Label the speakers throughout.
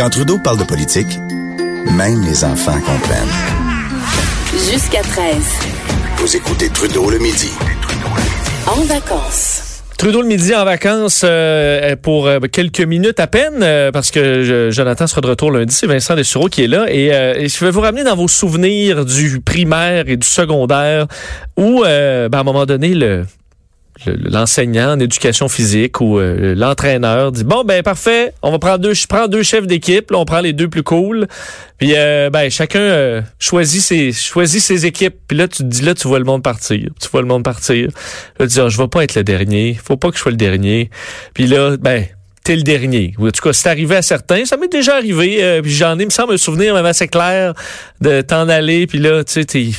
Speaker 1: Quand Trudeau parle de politique, même les enfants comprennent.
Speaker 2: Jusqu'à 13.
Speaker 1: Vous écoutez Trudeau le midi.
Speaker 2: En vacances.
Speaker 3: Trudeau le midi en vacances euh, pour euh, quelques minutes à peine, euh, parce que je- Jonathan sera de retour lundi, c'est Vincent Dessureau qui est là. Et, euh, et je vais vous ramener dans vos souvenirs du primaire et du secondaire, où, euh, ben, à un moment donné, le le- l'enseignant en éducation physique ou euh, l'entraîneur dit bon ben parfait on va prendre deux je prends deux chefs d'équipe on prend les deux plus cool puis euh, ben chacun euh, choisit ses choisit ses équipes puis là tu te dis là tu vois le monde partir tu vois le monde partir là tu dis Ah, je vais pas être le dernier faut pas que je sois le dernier puis là ben t'es le dernier. En tout cas, c'est arrivé à certains. Ça m'est déjà arrivé. euh, puis j'en ai, me semble, un souvenir même assez clair de t'en aller. Puis là, tu sais,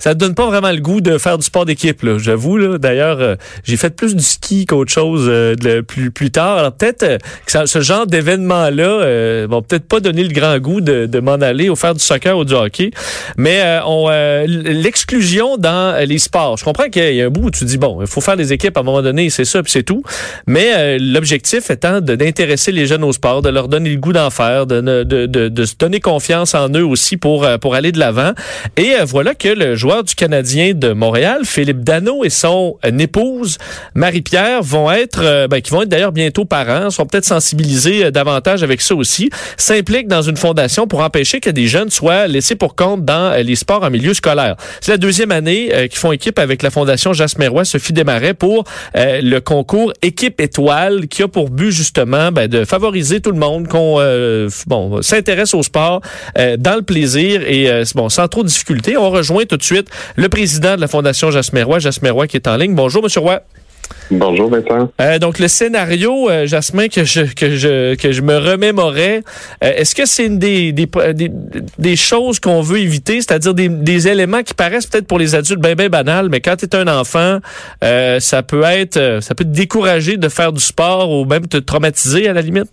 Speaker 3: ça donne pas vraiment le goût de faire du sport d'équipe, là. J'avoue, là. D'ailleurs, euh, j'ai fait plus du ski qu'autre chose euh, plus, plus tard. Alors peut-être euh, que ce genre d'événements-là euh, vont peut-être pas donner le grand goût de, de m'en aller ou faire du soccer ou du hockey. Mais on, l'exclusion dans les sports. Je comprends qu'il y a un bout où tu dis, bon, il faut faire des équipes à un moment donné, c'est ça, puis c'est tout. Mais l'objectif étant d'intéresser les jeunes au sport, de leur donner le goût d'en faire, de, de, de, de se donner confiance en eux aussi pour, pour aller de l'avant. Et voilà que le joueur du Canadien de Montréal, Philippe Dano, et son euh, épouse, Marie-Pierre, vont être, euh, ben, qui vont être d'ailleurs bientôt parents, sont peut-être sensibilisés euh, davantage avec ça aussi, s'impliquent dans une fondation pour empêcher que des jeunes soient laissés pour compte dans les sports en milieu scolaire. C'est la deuxième année qu'ils font équipe avec la fondation Jasmerois Sophie Desmarais pour le concours Équipe Étoile qui a pour but justement ben, de favoriser tout le monde qu'on euh, bon s'intéresse au sport dans le plaisir et bon sans trop de difficultés. On rejoint tout de suite le président de la fondation Jasmerois, Jasmerois qui est en ligne. Bonjour Monsieur Roy.
Speaker 4: Bonjour Vincent.
Speaker 3: Euh, donc le scénario, euh, Jasmin, que je que je que je me remémorais, euh, est-ce que c'est une des des, des, des choses qu'on veut éviter, c'est-à-dire des, des éléments qui paraissent peut-être pour les adultes bien bien banals, mais quand tu es un enfant, ça peut être ça peut te décourager de faire du sport ou même te traumatiser à la limite?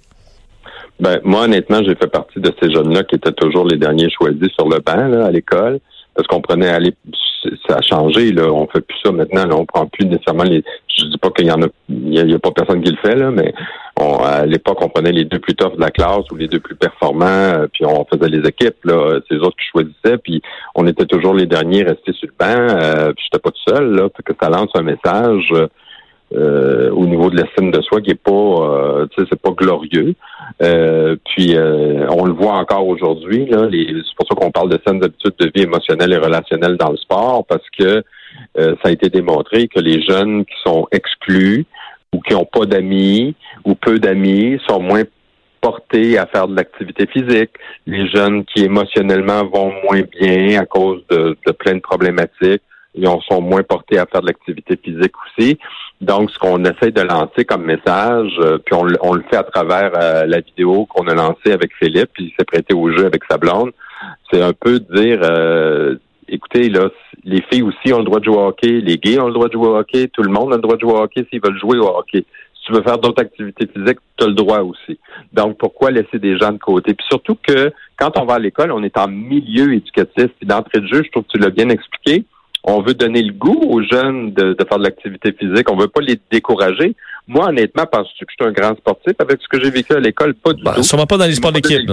Speaker 4: Ben moi honnêtement, j'ai fait partie de ces jeunes-là qui étaient toujours les derniers choisis sur le banc là, à l'école parce qu'on prenait aller ça a changé là, on fait plus ça maintenant, là, on prend plus nécessairement les je dis pas qu'il y en a il y a, pas personne qui le fait là, mais on, à l'époque on prenait les deux plus toughs de la classe ou les deux plus performants, euh, puis on faisait les équipes là, c'est les autres qui choisissaient, puis on était toujours les derniers restés sur le banc, euh, puis j'étais pas tout seul là, parce que ça lance un message euh, au niveau de l'estime de soi qui est pas euh, c'est pas glorieux euh, puis euh, on le voit encore aujourd'hui là c'est pour ça qu'on parle de saines habitudes de vie émotionnelles et relationnelles dans le sport parce que euh, ça a été démontré que les jeunes qui sont exclus ou qui ont pas d'amis ou peu d'amis sont moins portés à faire de l'activité physique, les jeunes qui émotionnellement vont moins bien à cause de, de plein de problématiques, ils sont moins portés à faire de l'activité physique aussi. Donc, ce qu'on essaie de lancer comme message, euh, puis on, le- on le fait à travers euh, la vidéo qu'on a lancée avec Philippe, puis il s'est prêté au jeu avec sa blonde, c'est un peu dire, euh, écoutez, là, les filles aussi ont le droit de jouer au hockey, les gays ont le droit de jouer au hockey, tout le monde a le droit de jouer au hockey s'ils veulent jouer au hockey. Si tu veux faire d'autres activités physiques, tu as le droit aussi. Donc, pourquoi laisser des gens de côté? Puis surtout que quand on va à l'école, on est en milieu éducatif. Puis d'entrée de jeu, je trouve que tu l'as bien expliqué. On veut donner le goût aux jeunes de, de faire de l'activité physique. On veut pas les décourager. Moi, honnêtement, penses-tu que je suis un grand sportif avec ce que j'ai vécu à l'école? Pas du
Speaker 3: Ben,
Speaker 4: tout.
Speaker 3: sûrement pas dans les sports d'équipe.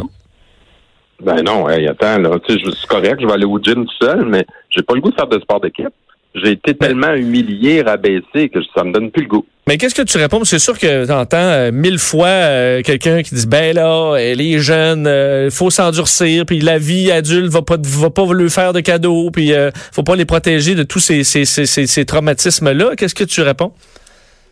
Speaker 4: Ben non, hey, attends, là, tu sais, je- c'est correct, je vais aller au gym tout seul, mais j'ai pas le goût de faire de sport d'équipe. J'ai été tellement humilié, rabaissé que ça me donne plus le goût.
Speaker 3: Mais qu'est-ce que tu réponds? C'est sûr que t'entends euh, mille fois euh, quelqu'un qui dit ben là, euh, les jeunes, il faut s'endurcir, puis la vie adulte va pas va pas leur faire de cadeaux, puis euh, faut pas les protéger de tous ces ces, ces, ces, ces traumatismes-là. Qu'est-ce que tu réponds?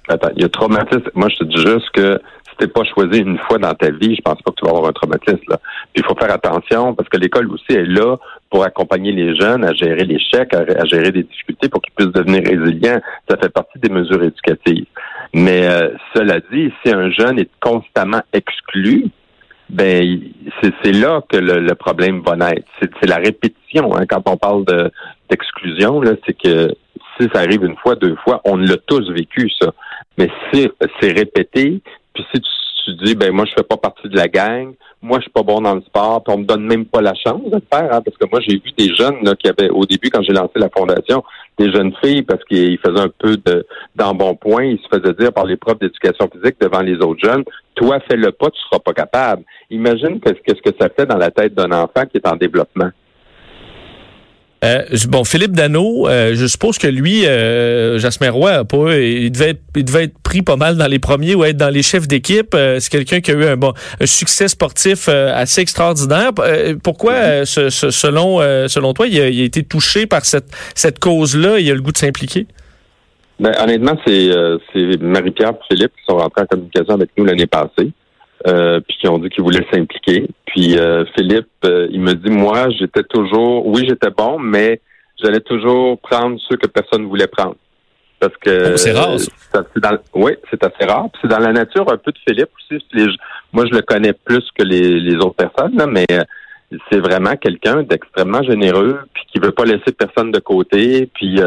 Speaker 4: Attends, il y a traumatisme. Moi, je te dis juste que si t'es pas choisi une fois dans ta vie, je pense pas que tu vas avoir un traumatisme. Là. Puis il faut faire attention parce que l'école aussi est là pour accompagner les jeunes à gérer l'échec, à, gérer des difficultés pour qu'ils puissent devenir résilients. Ça fait partie des mesures éducatives. Mais euh, cela dit, si un jeune est constamment exclu, ben c'est là que le, problème va naître. C'est la répétition. Hein, quand on parle de d'exclusion, c'est que si ça arrive une fois, deux fois, on l'a tous vécu ça. Mais si c'est répété, puis si tu tu dis, ben moi, je fais pas partie de la gang, moi, je suis pas bon dans le sport, puis on me donne même pas la chance de le faire, hein, parce que moi, j'ai vu des jeunes là, qui avaient, au début, quand j'ai lancé la fondation, des jeunes filles, parce qu'ils faisaient un peu de d'embonpoint, ils se faisaient dire par les profs d'éducation physique devant les autres jeunes, toi, fais-le pas, tu seras pas capable. Imagine qu'est-ce que ça fait dans la tête d'un enfant qui est en développement.
Speaker 3: Euh, bon, Philippe Dano, euh, je suppose que lui, euh, Jasmin Roy, pas, il devait, être, il devait être pris pas mal dans les premiers ou être dans les chefs d'équipe. Euh, c'est quelqu'un qui a eu un bon un succès sportif assez extraordinaire. pourquoi, ce, selon selon toi, il a, il a, été touché par cette cette cause-là? Il a le goût de s'impliquer?
Speaker 4: Ben, honnêtement, c'est c'est Marie-Pierre et Philippe qui sont rentrés en communication avec nous l'année passée. Euh, puis qui ont dit qu'ils voulaient s'impliquer. Puis euh, Philippe, euh, il me dit, moi, j'étais toujours, oui, j'étais bon, mais j'allais toujours prendre ceux que personne ne voulait prendre. Parce que
Speaker 3: oh, c'est rare.
Speaker 4: oui, c'est assez rare. c'est dans la nature un peu de Philippe aussi. moi, je le connais plus que les, autres personnes, mais c'est vraiment quelqu'un d'extrêmement généreux, puis qui veut pas laisser personne de côté. Puis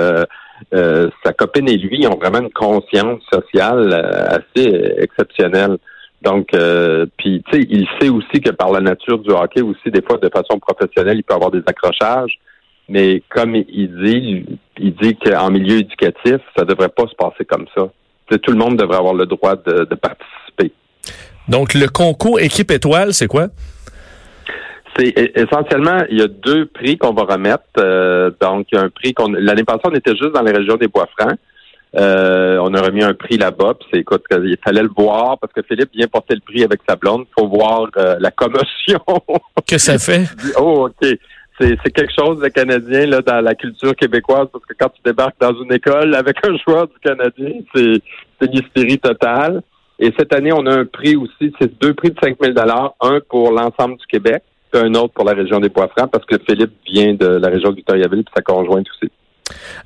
Speaker 4: sa copine et lui ont vraiment une conscience sociale assez exceptionnelle. Donc, euh, puis tu sais, il sait aussi que par la nature du hockey aussi, des fois de façon professionnelle, il peut avoir des accrochages. Mais comme il dit, il dit qu'en milieu éducatif, ça devrait pas se passer comme ça. tout le monde devrait avoir le droit de, participer.
Speaker 3: Donc, le concours équipe étoile, c'est quoi?
Speaker 4: C'est essentiellement, il y a deux prix qu'on va remettre. Euh, donc, il y a un prix qu'on l'année passée, on était juste dans les régions des Bois-Francs. Euh, on a remis un prix là-bas. C'est écoute, il fallait le voir parce que Philippe vient porter le prix avec sa blonde. Il faut voir euh, la commotion.
Speaker 3: que ça fait?
Speaker 4: Oh, ok. C'est, quelque chose de canadien là dans la culture québécoise parce que quand tu débarques dans une école avec un joueur du Canadien, c'est c'est l'hystérie totale. Et cette année, on a un prix aussi, c'est deux prix de 5 000 un pour l'ensemble du Québec, et un autre pour la région des Bois-Francs parce que Philippe vient de la région de Victoriaville et sa conjointe aussi.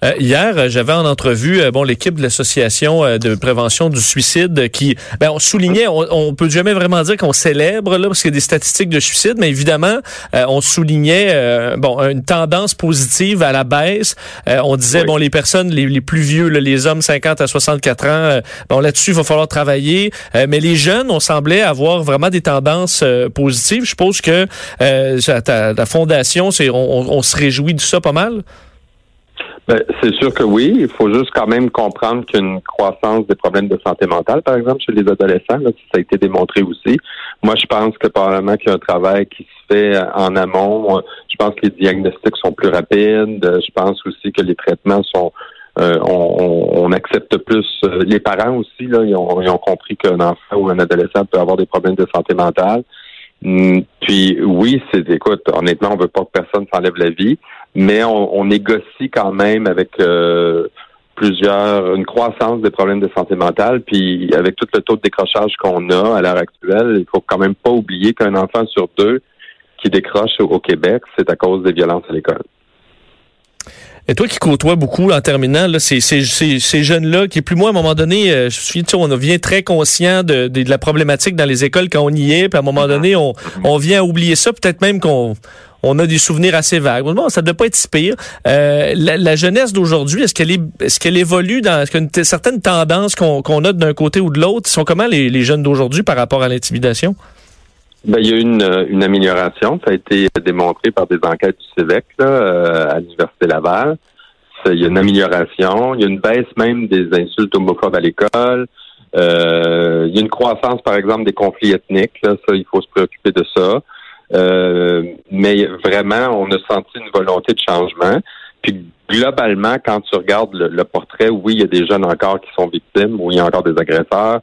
Speaker 3: Euh, hier, euh, j'avais en entrevue euh, bon l'équipe de l'association de prévention du suicide qui, ben, on soulignait, on, on peut jamais vraiment dire qu'on célèbre là parce qu'il y a des statistiques de suicide, mais évidemment, on soulignait bon une tendance positive à la baisse. on disait bon les personnes les, plus vieux, les hommes 50 à 64 ans, bon là-dessus il va falloir travailler, mais les jeunes, on semblait avoir vraiment des tendances positives. Je suppose que ta, ta, fondation, c'est on, on se réjouit de ça pas mal?
Speaker 4: Ben, c'est sûr que oui. Il faut juste quand même comprendre qu'une croissance des problèmes de santé mentale, par exemple, chez les adolescents, ça a été démontré aussi. Moi, je pense que probablement qu'il y a un travail qui se fait en amont. Je pense que les diagnostics sont plus rapides. Je pense aussi que les traitements sont euh, on, accepte plus. Euh, les parents aussi, là, ils ont, ils ont compris qu'un enfant ou un adolescent peut avoir des problèmes de santé mentale. Hum, puis oui, c'est écoute, honnêtement, on veut pas que personne s'enlève la vie, mais on, négocie quand même avec euh, plusieurs une croissance des problèmes de santé mentale. Puis avec tout le taux de décrochage qu'on a à l'heure actuelle, il faut quand même pas oublier qu'un enfant sur deux qui décroche au Québec, c'est à cause des violences à l'école.
Speaker 3: Et toi qui côtoies beaucoup en terminant, là, ces, ces, ces, jeunes-là, qui plus moi, à un moment donné, euh, je me souviens, on devient très conscient de, de, la problématique dans les écoles quand on y est, puis à un moment donné, on, on vient à oublier ça, peut-être même qu'on on a des souvenirs assez vagues. Bon, ça ne doit pas être si pire. Euh, la, jeunesse d'aujourd'hui, est-ce qu'elle est, est-ce qu'elle évolue dans, est-ce qu'il y une certaine tendance qu'on, a d'un côté ou de l'autre? Sont comment les, les jeunes d'aujourd'hui par rapport à l'intimidation?
Speaker 4: Ben, il y a eu une, une amélioration. Ça a été démontré par des enquêtes du CEVEC euh, à l'Université Laval. Il y a une amélioration. Il y a une baisse même des insultes homophobes à l'école. Euh, il y a une croissance, par exemple, des conflits ethniques. Ça, il faut se préoccuper de ça. Euh, mais vraiment, on a senti une volonté de changement. Puis globalement, quand tu regardes le, portrait, oui, il y a des jeunes encore qui sont victimes, oui, il y a encore des agresseurs,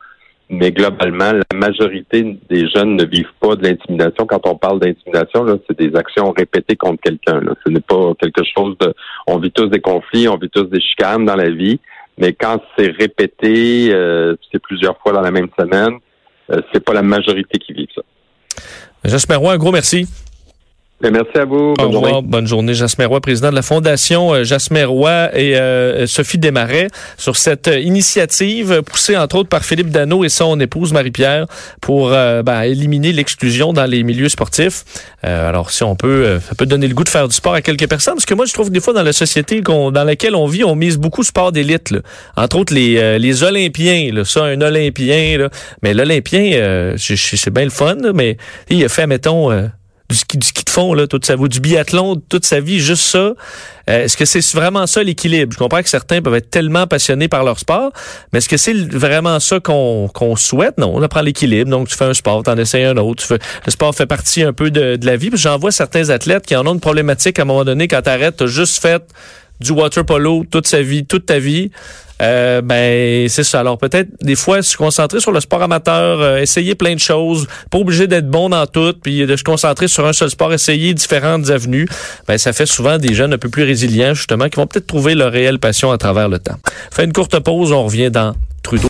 Speaker 4: mais globalement, la majorité des jeunes ne vivent pas de l'intimidation. Quand on parle d'intimidation, c'est des actions répétées contre quelqu'un. Ce n'est pas quelque chose de. On vit tous des conflits, on vit tous des chicanes dans la vie, mais quand c'est répété, euh, c'est plusieurs fois dans la même semaine, euh, c'est pas la majorité qui vit ça.
Speaker 3: J'espère, un gros merci.
Speaker 4: Ben, merci à vous.
Speaker 3: Bonne Au revoir. Journée. Bonne journée. Jasmer Roy, président de la Fondation euh, Jasmer Roy et euh, Sophie Desmarais sur cette euh, initiative poussée entre autres par Philippe Dano et son épouse Marie-Pierre pour ben, éliminer l'exclusion dans les milieux sportifs. alors si on peut, ça peut donner le goût de faire du sport à quelques personnes parce que moi je trouve que des fois dans la société dans laquelle on vit, on mise beaucoup sport d'élite. Entre autres les, les Olympiens. Là. Ça, un Olympien. Là. Mais l'Olympien, c'est bien le fun, mais il a fait, mettons du ski, du ski là, toute sa du biathlon, toute sa vie, juste ça. Euh, est-ce que c'est vraiment ça l'équilibre? Je comprends que certains peuvent être tellement passionnés par leur sport, mais est-ce que c'est vraiment ça qu'on souhaite? Non, on apprend l'équilibre. Donc, tu fais un sport, tu en essayes un autre. Tu fais, le sport fait partie un peu de, de la vie. J'en vois certains athlètes qui en ont une problématique à un moment donné quand tu arrêtes, tu juste fait du water polo toute sa vie, toute ta vie. Euh, ben c'est ça. Alors peut-être des fois se concentrer sur le sport amateur, euh, essayer plein de choses, pas obligé d'être bon dans tout, puis de se concentrer sur un seul sport, essayer différentes avenues. Ben ça fait souvent des jeunes un peu plus résilients justement qui vont peut-être trouver leur réelle passion à travers le temps. Fait une courte pause, on revient dans Trudeau.